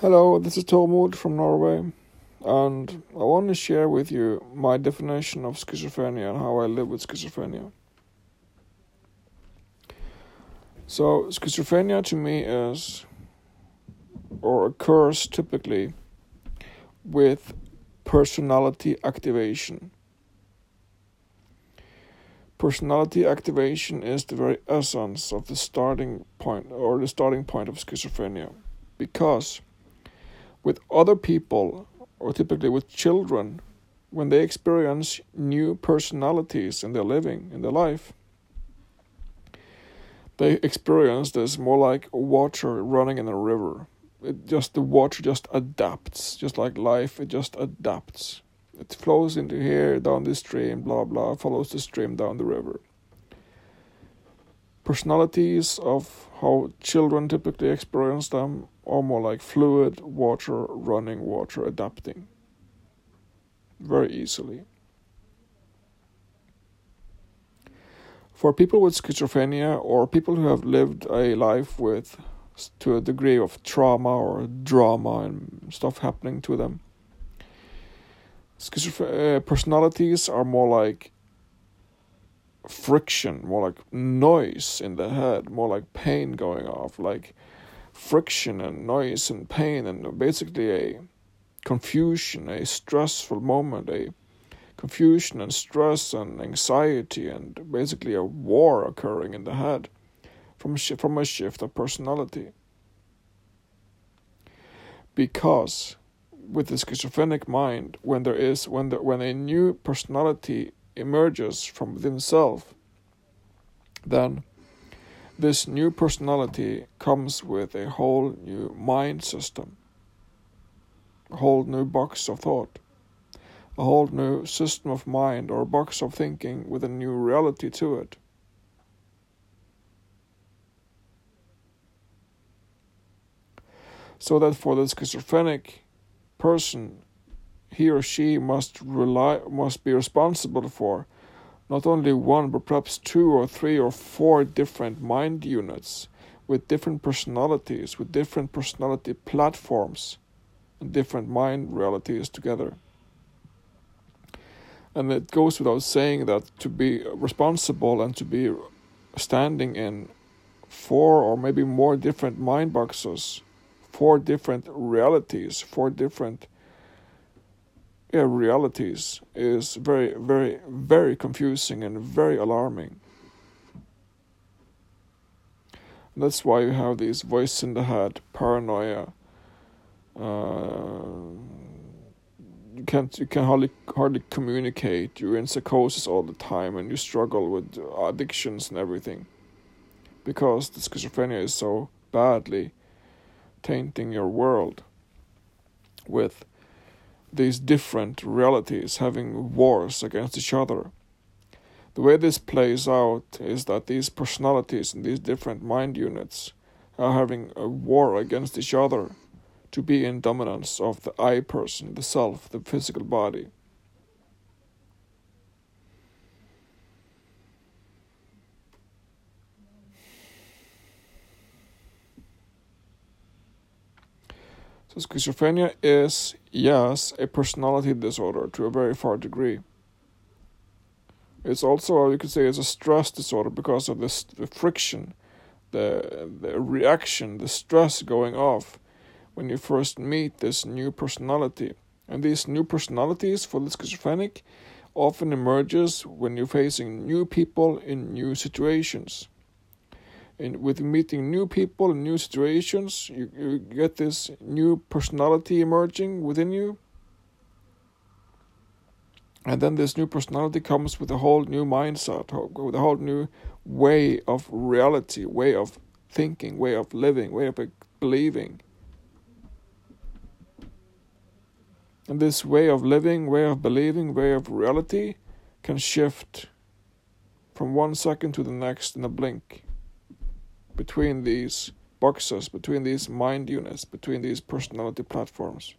Hello, this is Tormod from Norway, and I want to share with you my definition of schizophrenia and how I live with schizophrenia. So, schizophrenia to me is, or occurs typically, with personality activation. Personality activation is the very essence of the starting point, or the starting point of schizophrenia, because with other people, or typically with children, when they experience new personalities in their living, in their life, they experience this more like water running in a river. It just the water just adapts, just like life, it just adapts. It flows into here, down the stream, blah blah, follows the stream down the river. Personalities of how children typically experience them are more like fluid, water, running water, adapting very easily. For people with schizophrenia or people who have lived a life with to a degree of trauma or drama and stuff happening to them, schizophrenia uh, personalities are more like friction, more like noise in the head, more like pain going off, like friction and noise and pain and basically a confusion, a stressful moment, a confusion and stress and anxiety and basically a war occurring in the head from a, from a shift of personality. Because with the schizophrenic mind, when there is when the, when a new personality emerges from within self, then this new personality comes with a whole new mind system, a whole new box of thought, a whole new system of mind or box of thinking with a new reality to it. So that for the schizophrenic person, he or she must rely must be responsible for not only one, but perhaps two or three or four different mind units with different personalities, with different personality platforms, and different mind realities together. And it goes without saying that to be responsible and to be standing in four or maybe more different mind boxes, four different realities, four different realities is very, very, very confusing and very alarming. That's why you have these voices in the head, paranoia. Uh, you can't, you can hardly hardly communicate. You're in psychosis all the time, and you struggle with addictions and everything, because the schizophrenia is so badly tainting your world with these different realities having wars against each other. The way this plays out is that these personalities and these different mind units are having a war against each other to be in dominance of the I person, the self, the physical body. Schizophrenia is, yes, a personality disorder to a very far degree. It's also, you could say, it's a stress disorder because of this the friction, the the reaction, the stress going off when you first meet this new personality. And these new personalities for the schizophrenic often emerges when you're facing new people in new situations and with meeting new people and new situations, you, you get this new personality emerging within you. And then this new personality comes with a whole new mindset, with a whole new way of reality, way of thinking, way of living, way of believing. And this way of living, way of believing, way of reality can shift from one second to the next in a blink between these boxes, between these mind units, between these personality platforms.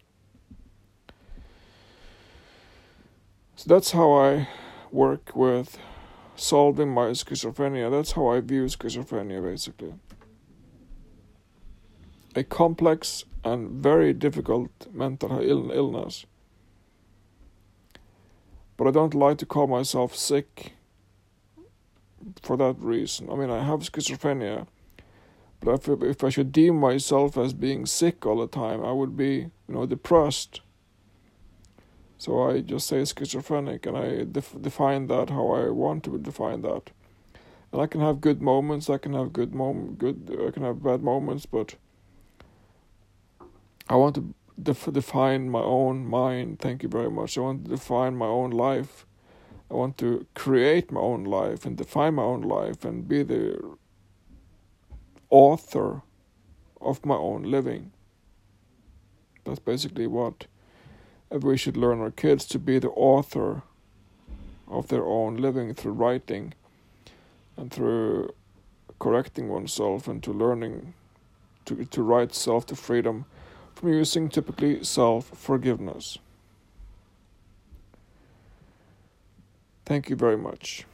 So that's how I work with solving my schizophrenia. That's how I view schizophrenia basically. A complex and very difficult mental Ill- illness. But I don't like to call myself sick for that reason. I mean, I have schizophrenia, but if, I should deem myself as being sick all the time, I would be, you know, depressed. So I just say schizophrenic, and I def- define that how I want to define that. And I can have good moments. I can have good mom, good. I can have bad moments, but I want to def- define my own mind. Thank you very much. I want to define my own life. I want to create my own life and define my own life and be the author of my own living. That's basically what we should learn our kids to be the author of their own living through writing and through correcting oneself and to learning to to write self to freedom from using typically self forgiveness. Thank you very much.